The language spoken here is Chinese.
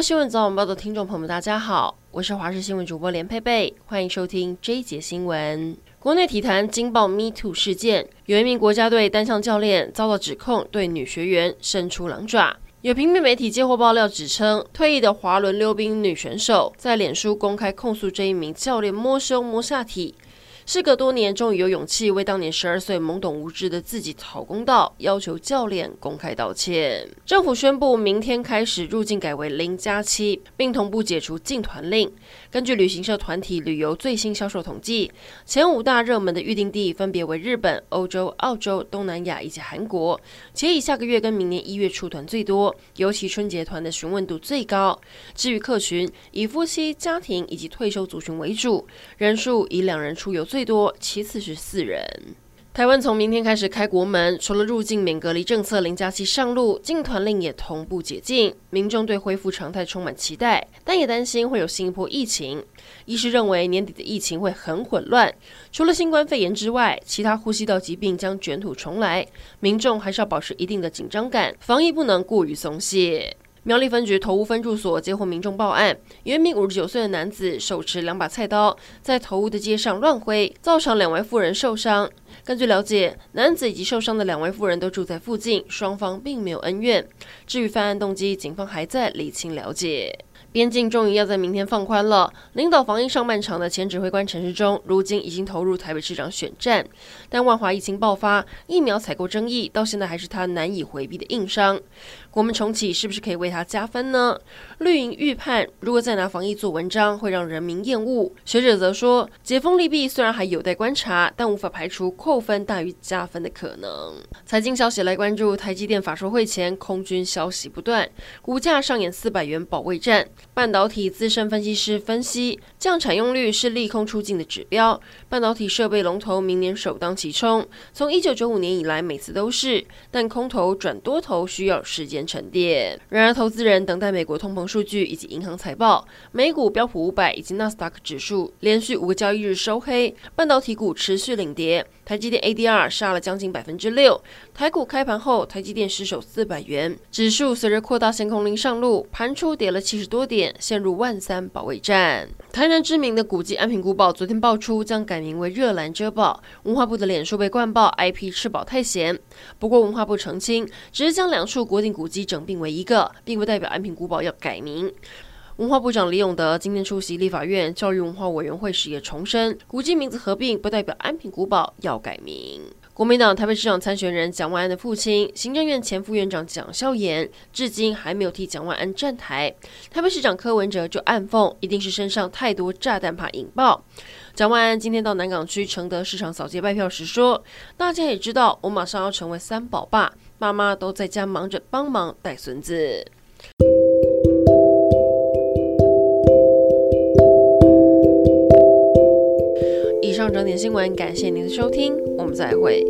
新闻早晚报的听众朋友们，大家好，我是华视新闻主播连佩佩，欢迎收听这一节新闻。国内体坛惊爆 Me Too 事件，有一名国家队单项教练遭到指控对女学员伸出狼爪。有平面媒体接获爆料，指称退役的滑轮溜冰女选手在脸书公开控诉这一名教练摸胸摸下体。事隔多年，终于有勇气为当年十二岁懵懂无知的自己讨公道，要求教练公开道歉。政府宣布，明天开始入境改为零加七，并同步解除禁团令。根据旅行社团体旅游最新销售统计，前五大热门的预订地分别为日本、欧洲、澳洲、东南亚以及韩国，且以下个月跟明年一月出团最多，尤其春节团的询问度最高。至于客群，以夫妻、家庭以及退休族群为主，人数以两人出游最。最多，其次是四人。台湾从明天开始开国门，除了入境免隔离政策零加七上路，禁团令也同步解禁。民众对恢复常态充满期待，但也担心会有新一波疫情。医师认为年底的疫情会很混乱，除了新冠肺炎之外，其他呼吸道疾病将卷土重来。民众还是要保持一定的紧张感，防疫不能过于松懈。苗栗分局头屋分驻所接获民众报案，有一名五十九岁的男子手持两把菜刀，在头屋的街上乱挥，造成两位妇人受伤。根据了解，男子以及受伤的两位妇人都住在附近，双方并没有恩怨。至于犯案动机，警方还在理清了解。边境终于要在明天放宽了。领导防疫上半场的前指挥官陈时中，如今已经投入台北市长选战。但万华疫情爆发，疫苗采购争议到现在还是他难以回避的硬伤。国门重启是不是可以为他加分呢？绿营预判，如果再拿防疫做文章，会让人民厌恶。学者则说，解封利弊虽然还有待观察，但无法排除扣分大于加分的可能。财经消息来关注，台积电法说会前空军消息不断，股价上演四百元保卫战。半导体资深分析师分析，降产用率是利空出尽的指标。半导体设备龙头明年首当其冲，从一九九五年以来每次都是，但空头转多头需要时间沉淀。然而，投资人等待美国通膨数据以及银行财报。美股标普五百以及纳斯达克指数连续五个交易日收黑，半导体股持续领跌。台积电 ADR 杀了将近百分之六。台股开盘后，台积电失守四百元，指数随着扩大限空令上路，盘出跌了七十多点，陷入万三保卫战。台南知名的古迹安平古堡昨天爆出将改名为热兰遮堡，文化部的脸书被灌爆 IP 吃饱太闲。不过文化部澄清，只是将两处国定古迹整并为一个，并不代表安平古堡要改名。文化部长李永德今天出席立法院教育文化委员会时也重申，古迹名字合并不代表安平古堡要改名。国民党台北市长参选人蒋万安的父亲，行政院前副院长蒋孝严，至今还没有替蒋万安站台。台北市长柯文哲就暗讽，一定是身上太多炸弹怕引爆。蒋万安今天到南港区承德市场扫街拜票时说：“大家也知道，我马上要成为三宝爸，妈妈都在家忙着帮忙带孙子。”点新闻，感谢您的收听，我们再会。